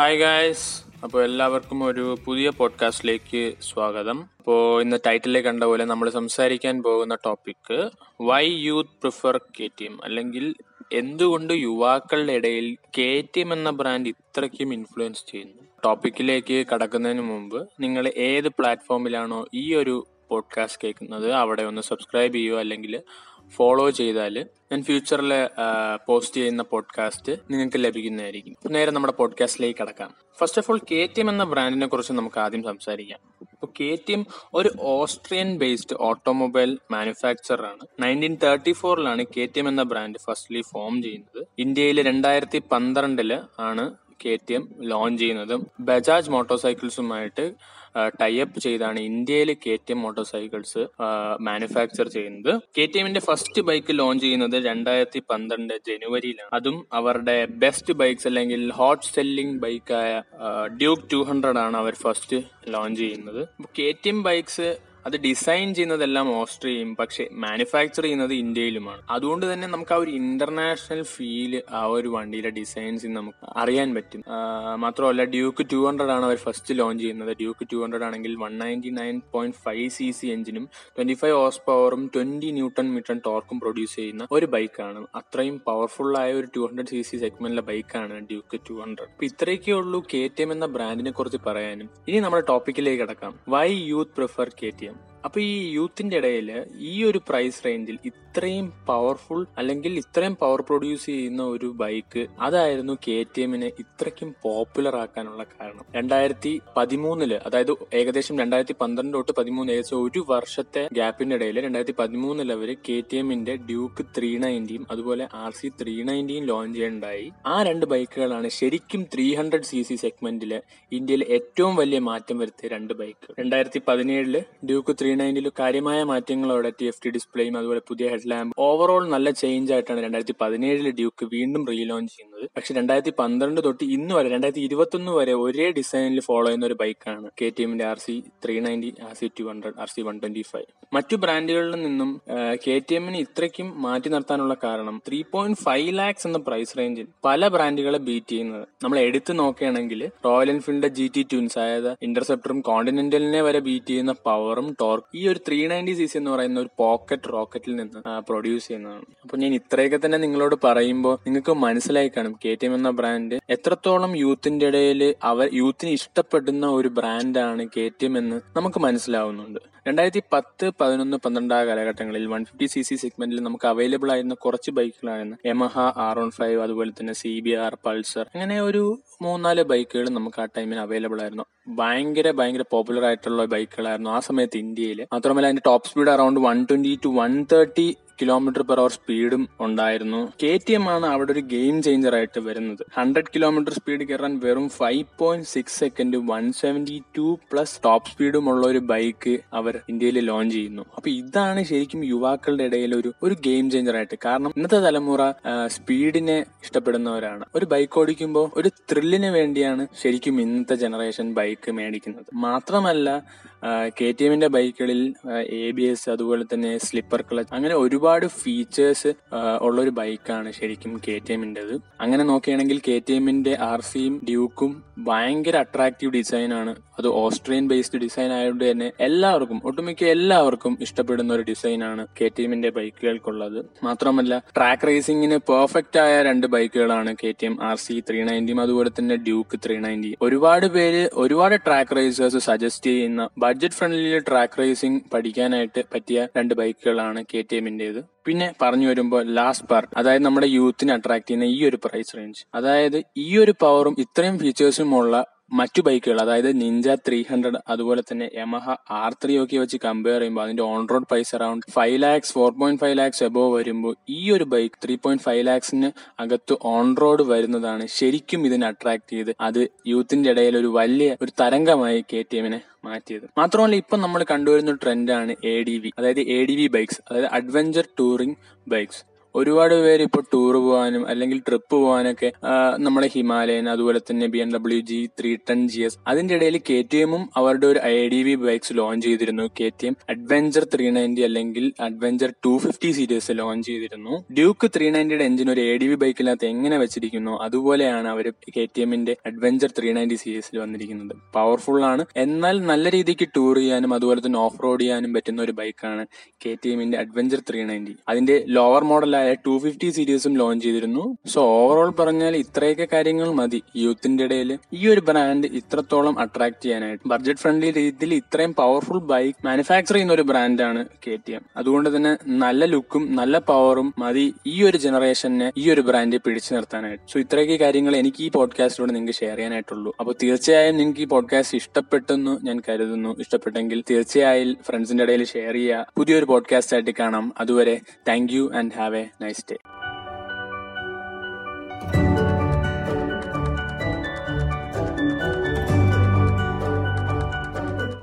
Hi guys അപ്പോൾ എല്ലാവർക്കും ഒരു പുതിയ പോഡ്കാസ്റ്റിലേക്ക് സ്വാഗതം. അപ്പോൾ ഇന്ന് ടൈറ്റിലെ കണ്ട പോലെ നമ്മൾ സംസാരിക്കാൻ പോകുന്ന topic why youth prefer K T M അല്ലെങ്കിൽ എന്തുകൊണ്ട് യുവാക്കളുടെ ഇടയിൽ കെ ടി എം എന്ന ബ്രാൻഡ് ഇത്രയ്ക്കും ഇൻഫ്ലുവൻസ് ചെയ്യുന്നു? ടോപ്പിക്കിലേക്ക് കടക്കുന്നതിന് മുമ്പ് നിങ്ങൾ ഏത് പ്ലാറ്റ്ഫോമിലാണോ ഈ ഒരു പോഡ്കാസ്റ്റ് കേൾക്കുന്നത് അവിടെ ഒന്ന് സബ്സ്ക്രൈബ് ചെയ്യുക അല്ലെങ്കിൽ ഫോളോ ചെയ്താൽ ഞാൻ ഫ്യൂച്ചറിൽ പോസ്റ്റ് ചെയ്യുന്ന പോഡ്കാസ്റ്റ് നിങ്ങൾക്ക് ലഭിക്കുന്നതായിരിക്കും. നേരെ നമ്മുടെ പോഡ്കാസ്റ്റിലേക്ക് കടക്കാം. First of all K T M എന്ന ബ്രാൻഡിനെ കുറിച്ച് നമുക്ക് ആദ്യം സംസാരിക്കാം. ഇപ്പോൾ കെ ടി എം ഒരു ഓസ്ട്രിയൻ ബേസ്ഡ് ഓട്ടോമൊബൈൽ മാനുഫാക്ചറർ ആണ്. നയന്റീൻ തേർട്ടി ഫോറിലാണ് കെ ടി എം എന്ന ബ്രാൻഡ് ഫസ്റ്റ്ലി ഫോം ചെയ്യുന്നത്. ഇന്ത്യയിൽ രണ്ടായിരത്തി പന്ത്രണ്ടിൽ ആണ് കെ ടി എം ലോഞ്ച് ചെയ്യുന്നതും. ബജാജ് മോട്ടോർ ടൈപ്പ് ചെയ്താണ് ഇന്ത്യയിൽ K T M motorcycles manufacture ചെയ്യുന്നത്. കെ ടി എമ്മിന്റെ ഫസ്റ്റ് ബൈക്ക് ലോഞ്ച് ചെയ്യുന്നത് രണ്ടായിരത്തി പന്ത്രണ്ട് ജനുവരിയിലാണ്. അതും അവരുടെ ബെസ്റ്റ് ബൈക്സ് അല്ലെങ്കിൽ ഹോട്ട് സെല്ലിംഗ് ബൈക്കായ ഡ്യൂക്ക് ടു ഹൺഡ്രഡ് ആണ് അവർ ഫസ്റ്റ് ലോഞ്ച് ചെയ്യുന്നത്. കെ ടി എം ബൈക്സ് അത് ഡിസൈൻ ചെയ്യുന്നതെല്ലാം ഓസ്ട്രിയയും പക്ഷെ മാനുഫാക്ചർ ചെയ്യുന്നത് ഇന്ത്യയിലുമാണ്. അതുകൊണ്ട് തന്നെ നമുക്ക് ആ ഒരു ഇന്റർനാഷണൽ ഫീൽ ആ ഒരു വണ്ടിയിലെ ഡിസൈൻസ് നമുക്ക് അറിയാൻ പറ്റും. മാത്രമല്ല ഡ്യൂക്ക് ടു ഹൺഡ്രഡ് ആണ് അവർ ഫസ്റ്റ് ലോഞ്ച് ചെയ്യുന്നത്. ഡ്യൂക്ക് ടു ഹൺഡ്രഡ് ആണെങ്കിൽ one ninety nine point five C C എഞ്ചിനും twenty five horse പവറും ട്വന്റി ന്യൂട്ടൺ മീറ്റർ ടോർക്കും പ്രൊഡ്യൂസ് ചെയ്യുന്ന ഒരു ബൈക്കാണ് അത്രയും പവർഫുൾ ആയ ഒരു ടു ഹൺഡ്രഡ് സി സി സെഗ്മെന്റിലെ ബൈക്കാണ് ഡ്യൂക്ക് ടു ഹൺഡ്രഡ് അപ്പൊ ഇത്രയൊക്കെ ഉള്ളൂ കെ ടി എം എന്ന ബ്രാൻഡിനെ കുറിച്ച് പറയാനും. ഇനി നമ്മുടെ ടോപ്പിക്കിലേക്ക് കിടക്കാം. Why youth prefer K T M അപ്പൊ ഈ യൂത്തിന്റെ ഇടയിൽ ഈ ഒരു പ്രൈസ് റേഞ്ചിൽ ഇത്രയും പവർഫുൾ അല്ലെങ്കിൽ ഇത്രയും പവർ പ്രൊഡ്യൂസ് ചെയ്യുന്ന ഒരു ബൈക്ക് അതായിരുന്നു കെ ടി എമ്മിനെ ഇത്രയ്ക്കും പോപ്പുലർ ആക്കാനുള്ള കാരണം. രണ്ടായിരത്തി പതിമൂന്നിൽ അതായത് ഏകദേശം രണ്ടായിരത്തി പന്ത്രണ്ട് തൊട്ട് പതിമൂന്ന് ഏകദേശം ഒരു വർഷത്തെ ഗ്യാപ്പിന്റെ ഇടയിൽ രണ്ടായിരത്തി പതിമൂന്നിൽ അവർ കെ ടി എമ്മിന്റെ ഡ്യൂക്ക് ത്രീ നയന്റിയും അതുപോലെ ആർ സി ത്രീ നയന്റിയും ലോഞ്ച് ചെയ്യണ്ടായി ആ രണ്ട് ബൈക്കുകളാണ് ശരിക്കും ത്രീ ഹൺഡ്രഡ് സി സി സെഗ്മെന്റിൽ ഇന്ത്യയിൽ ഏറ്റവും വലിയ മാറ്റം വരുത്തിയ രണ്ട് ബൈക്ക് രണ്ടായിരത്തി പതിനേഴിൽ ഡ്യൂക്ക് ത്രീ നയന്റിൽ കാര്യമായ മാറ്റങ്ങളോടെ ടി എഫ് ടി ഡിസ്പ്ലേയും അതുപോലെ പുതിയ ഹെഡ് ലാമ്പ് ഓവറോൾ നല്ല ചേഞ്ച് ആയിട്ടാണ് രണ്ടായിരത്തി പതിനേഴിൽ ഡ്യൂക്ക് വീണ്ടും റീലോഞ്ച് ചെയ്യുന്നത്. പക്ഷെ രണ്ടായിരത്തി പന്ത്രണ്ട് തൊട്ട് ഇന്ന് വരെ രണ്ടായിരത്തി ഇരുപത്തൊന്ന് വരെ ഒരേ ഡിസൈനിൽ ഫോളോ ചെയ്യുന്ന ഒരു ബൈക്കാണ് കെ ടി എമ്മിന്റെ R C three ninety R C two hundred R C one twenty five മറ്റു ബ്രാൻഡുകളിൽ നിന്നും കെ ടി എമ്മിന് ഇത്രയ്ക്കും മാറ്റി നിർത്താനുള്ള കാരണം ത്രീ പോയിന്റ് ഫൈവ് ലാക്സ് എന്ന പ്രൈസ് റേഞ്ചിൽ പല ബ്രാൻഡുകളെ ബീറ്റ് ചെയ്യുന്നത്. നമ്മൾ എടുത്തു നോക്കുകയാണെങ്കിൽ റോയൽ എൻഫീൽഡിന്റെ ജി ടി ട്യൂൻസ് അതായത് ഇന്റർസെപ്റ്ററും കോണ്ടിനെന്റലിനെ വരെ ബീറ്റ് ചെയ്യുന്ന പവറും ഈ ഒരു ത്രീ നയന്റി സി സി എന്ന് പറയുന്ന ഒരു പോക്കറ്റ് റോക്കറ്റിൽ നിന്ന് പ്രൊഡ്യൂസ് ചെയ്യുന്നതാണ്. അപ്പൊ ഞാൻ ഇത്രയൊക്കെ തന്നെ നിങ്ങളോട് പറയുമ്പോൾ നിങ്ങൾക്ക് മനസ്സിലായി കാണും. കെ ടി എം എന്ന ബ്രാൻഡ് എത്രത്തോളം യൂത്തിന്റെ ഇടയിൽ അവർ യൂത്തിന് ഇഷ്ടപ്പെടുന്ന ഒരു ബ്രാൻഡാണ് കെ ടി എം എന്ന് നമുക്ക് മനസ്സിലാവുന്നുണ്ട്. രണ്ടായിരത്തി പത്ത് പതിനൊന്ന് പന്ത്രണ്ട് ആ കാലഘട്ടങ്ങളിൽ വൺ ഫിഫ്റ്റി സി സി സെഗ്മെന്റിൽ നമുക്ക് അവൈലബിൾ ആയിരുന്ന കുറച്ച് ബൈക്കുകളായിരുന്നു. യമഹ ആർ വൺ ഫൈവ് അതുപോലെ തന്നെ സി ബി ആർ പൾസർ അങ്ങനെ ഒരു മൂന്നാൽ ബൈക്കുകൾ നമുക്ക് ആ ടൈമിൽ അവൈലബിൾ ആയിരുന്നു. ഭയങ്കര ഭയങ്കര പോപ്പുലർ ആയിട്ടുള്ള ബൈക്കുകളായിരുന്നു ആ സമയത്ത് ഇന്ത്യയിൽ മാത്രമല്ല അതിന്റെ top speed around one twenty two one thirty kilometre per hour സ്പീഡും ഉണ്ടായിരുന്നു. കെ ടി എം ആണ് അവിടെ ഒരു ഗെയിം ചേഞ്ചർ ആയിട്ട് വരുന്നത്. ഹൺഡ്രഡ് കിലോമീറ്റർ സ്പീഡ് കയറാൻ വെറും five point six second one seventy two plus top സ്പീഡും ഉള്ള ഒരു ബൈക്ക് അവർ ഇന്ത്യയിൽ ലോഞ്ച് ചെയ്യുന്നു. അപ്പൊ ഇതാണ് ശരിക്കും യുവാക്കളുടെ ഇടയിൽ ഒരു ഒരു ഗെയിം ചേഞ്ചർ ആയിട്ട്. കാരണം ഇന്നത്തെ തലമുറ സ്പീഡിനെ ഇഷ്ടപ്പെടുന്നവരാണ്. ഒരു ബൈക്ക് ഓടിക്കുമ്പോൾ ഒരു ത്രില്ലിന് വേണ്ടിയാണ് ശരിക്കും ഇന്നത്തെ ജനറേഷൻ ബൈക്ക് മേടിക്കുന്നത്. മാത്രമല്ല കെ ടി എമ്മിന്റെ ബൈക്കുകളിൽ എ ബി എസ് അതുപോലെ തന്നെ സ്ലിപ്പർ ക്ലച്ച് അങ്ങനെ ഒരുപാട് ഫീച്ചേഴ്സ് ഉള്ള ഒരു ബൈക്കാണ് ശരിക്കും കെ ടി എമ്മിന്റെത് അങ്ങനെ നോക്കുകയാണെങ്കിൽ കെ ടി എമ്മിന്റെ ആർ സിയും ഡ്യൂക്കും ഭയങ്കര അട്രാക്റ്റീവ് ഡിസൈനാണ് അത് ഓസ്ട്രിയൻ ബേസ്ഡ് ഡിസൈൻ ആയതുകൊണ്ട് തന്നെ എല്ലാവർക്കും ഒട്ടുമിക്ക എല്ലാവർക്കും ഇഷ്ടപ്പെടുന്ന ഒരു ഡിസൈനാണ് കെ ടി എമ്മിന്റെ ബൈക്കുകൾക്കുള്ളത് മാത്രമല്ല ട്രാക്ക് റേസിംഗിന് പെർഫെക്റ്റ് ആയ രണ്ട് ബൈക്കുകളാണ് K T M R C three നയന്റിയും അതുപോലെ തന്നെ ഡ്യൂക്ക് ത്രീ നയന്റി ഒരുപാട് പേര് ഒരുപാട് ട്രാക്ക് റേസേഴ്സ് സജസ്റ്റ് ചെയ്യുന്ന ബഡ്ജറ്റ് ഫ്രണ്ട്ലി ട്രാക്ക് റേസിംഗ് പഠിക്കാനായിട്ട് പറ്റിയ രണ്ട് ബൈക്കുകളാണ് കെ ടി പിന്നെ പറഞ്ഞു വരുമ്പോൾ ലാസ്റ്റ് പാർട്ട് അതായത് നമ്മുടെ യൂത്തിനെ അട്രാക്ട് ചെയ്യുന്ന ഈ ഒരു പ്രൈസ് റേഞ്ച് അതായത് ഈ ഒരു പവറും ഇത്രയും ഫീച്ചേഴ്സും ഉള്ള മറ്റു ബൈക്കുകൾ അതായത് നിഞ്ച ത്രീ ഹൺഡ്രഡ് അതുപോലെ തന്നെ യമഹ ആർ ത്രീ ഒക്കെ വെച്ച് കമ്പയർ ചെയ്യുമ്പോൾ അതിന്റെ on road price around five lakhs four point five lakhs above വരുമ്പോൾ ഈ ഒരു ബൈക്ക് ത്രീ പോയിന്റ് ഫൈവ് ലാക്സിന് അകത്ത് ഓൺ റോഡ് വരുന്നതാണ് ശരിക്കും ഇതിനെ അട്രാക്ട് ചെയ്ത്. അത് യൂത്തിന്റെ ഇടയിൽ ഒരു വലിയ ഒരു തരംഗമായി കെ ടി എമ്മിനെ മാറ്റിയത്. മാത്രമല്ല ഇപ്പൊ നമ്മൾ കണ്ടുവരുന്ന ട്രെൻഡാണ് എ ഡി വി അതായത് എ ഡി വി ബൈക്സ് അതായത് അഡ്വഞ്ചർ ടൂറിംഗ് ബൈക്സ് ഒരുപാട് പേര് ഇപ്പോൾ ടൂർ പോകാനും അല്ലെങ്കിൽ ട്രിപ്പ് പോകാനൊക്കെ നമ്മുടെ ഹിമാലയൻ അതുപോലെ തന്നെ B M W G three ten G S അതിന്റെ ഇടയിൽ കെ ടി എമ്മും അവരുടെ ഒരു I D V bikes launch ചെയ്തിരുന്നു. K T M adventure three ninety അല്ലെങ്കിൽ adventure two fifty series launch ചെയ്തിരുന്നു. ഡ്യൂക്ക് ത്രീ നയന്റിയുടെ എഞ്ചിൻ ഒരു എ ഡി വി ബൈക്കിനകത്ത് എങ്ങനെ വെച്ചിരിക്കുന്നു? അതുപോലെയാണ് അവർ കെ ടി എമ്മിന്റെ അഡ്വഞ്ചർ ത്രീ നയന്റി സീരീസിൽ വന്നിരിക്കുന്നത്. പവർഫുൾ ആണ്. എന്നാൽ നല്ല രീതിക്ക് ടൂർ ചെയ്യാനും അതുപോലെ തന്നെ ഓഫ് റോഡ് ചെയ്യാനും പറ്റുന്ന ഒരു ബൈക്കാണ് കെ ടി എമ്മിന്റെ അഡ്വഞ്ചർ ത്രീ നയന്റി അതിന്റെ ലോവർ മോഡലായ ടു ഫിഫ്റ്റി സീരീസും ലോഞ്ച് ചെയ്തിരുന്നു. സോ ഓവറോൾ പറഞ്ഞാൽ ഇത്രയൊക്കെ കാര്യങ്ങൾ മതി യൂത്തിന്റെ ഇടയിൽ ഈ ഒരു ബ്രാൻഡ് ഇത്രത്തോളം അട്രാക്ട് ചെയ്യാനായിട്ട്. ബഡ്ജറ്റ് ഫ്രണ്ട്ലി രീതിയിൽ ഇത്രയും പവർഫുൾ ബൈക്ക് മാനുഫാക്ചർ ചെയ്യുന്ന ഒരു ബ്രാൻഡാണ് കെ ടി എം അതുകൊണ്ട് തന്നെ നല്ല ലുക്കും നല്ല പവറും മതി ഈ ഒരു ജനറേഷനെ ഈ ഒരു ബ്രാൻഡ് പിടിച്ചു നിർത്താനായിട്ട്. സോ ഇത്രയൊക്കെ കാര്യങ്ങൾ എനിക്ക് ഈ പോഡ്കാസ്റ്റിലൂടെ നിങ്ങൾക്ക് ഷെയർ ചെയ്യാനായിട്ടുള്ളൂ. അപ്പോൾ തീർച്ചയായും നിങ്ങൾക്ക് ഈ പോഡ്കാസ്റ്റ് ഇഷ്ടപ്പെട്ടെന്ന് ഞാൻ കരുതുന്നു. ഇഷ്ടപ്പെട്ടെങ്കിൽ തീർച്ചയായും ഫ്രണ്ട്സിന്റെ ഇടയിൽ ഷെയർ ചെയ്യുക. പുതിയൊരു പോഡ്കാസ്റ്റ് ആയിട്ട് കാണാം. അതുവരെ thank you and have a nice day